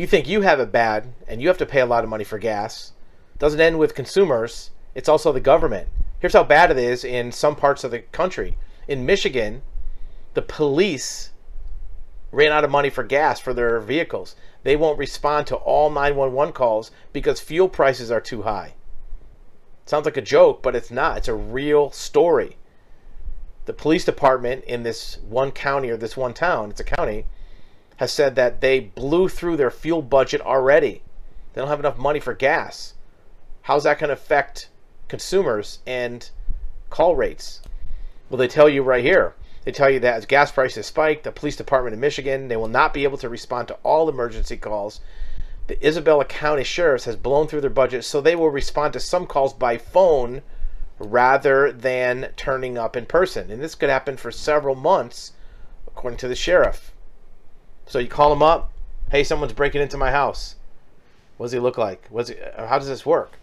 you think you have it bad and you have to pay a lot of money for gas. Doesn't end with consumers, it's also the government. Here's how bad it is in some parts of the country. In Michigan, the police ran out of money for gas for their vehicles. They won't respond to all 911 calls because fuel prices are too high. Sounds like a joke, but it's not. It's a real story. The police department in this one county or this one town, it's a county, has said that they blew through their fuel budget already. They don't have enough money for gas. How's that going to affect consumers and call rates? Well, they tell you right here. They tell you that as gas prices spike, the police department in Michigan, they will not be able to respond to all emergency calls. The Isabella County Sheriff's has blown through their budget, so they will respond to some calls by phone rather than turning up in person. And this could happen for several months, according to the sheriff. So you call him up, hey, someone's breaking into my house. What does he look like? What's he, how does this work?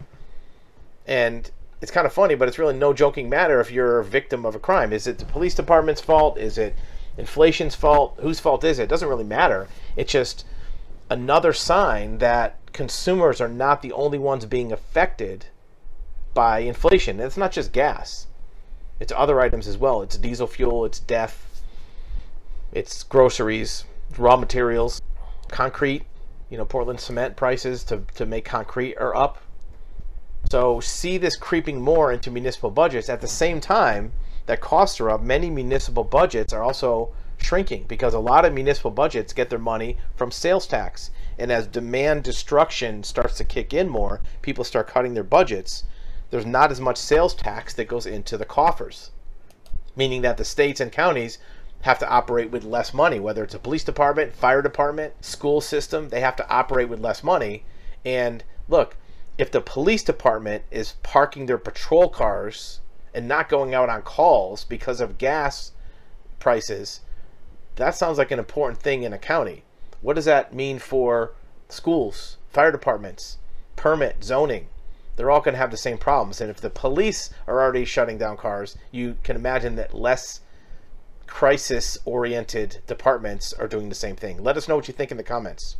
And it's kind of funny, but it's really no joking matter if you're a victim of a crime. Is it the police department's fault? Is it inflation's fault? Whose fault is it? It doesn't really matter. It's just another sign that consumers are not the only ones being affected by inflation. It's not just gas. It's other items as well. It's diesel fuel, it's death, it's groceries, raw materials, concrete, you know, Portland cement prices to, to make concrete are up. So see this creeping more into municipal budgets. At the same time that costs are up, many municipal budgets are also shrinking because a lot of municipal budgets get their money from sales tax. And as demand destruction starts to kick in more, people start cutting their budgets. There's not as much sales tax that goes into the coffers, meaning that the states and counties have to operate with less money, whether it's a police department, fire department, school system, they have to operate with less money. And look, if the police department is parking their patrol cars and not going out on calls because of gas prices, that sounds like an important thing in a county. What does that mean for schools, fire departments, permit, zoning? They're all going to have the same problems. And if the police are already shutting down cars, you can imagine that less crisis oriented departments are doing the same thing. Let us know what you think in the comments.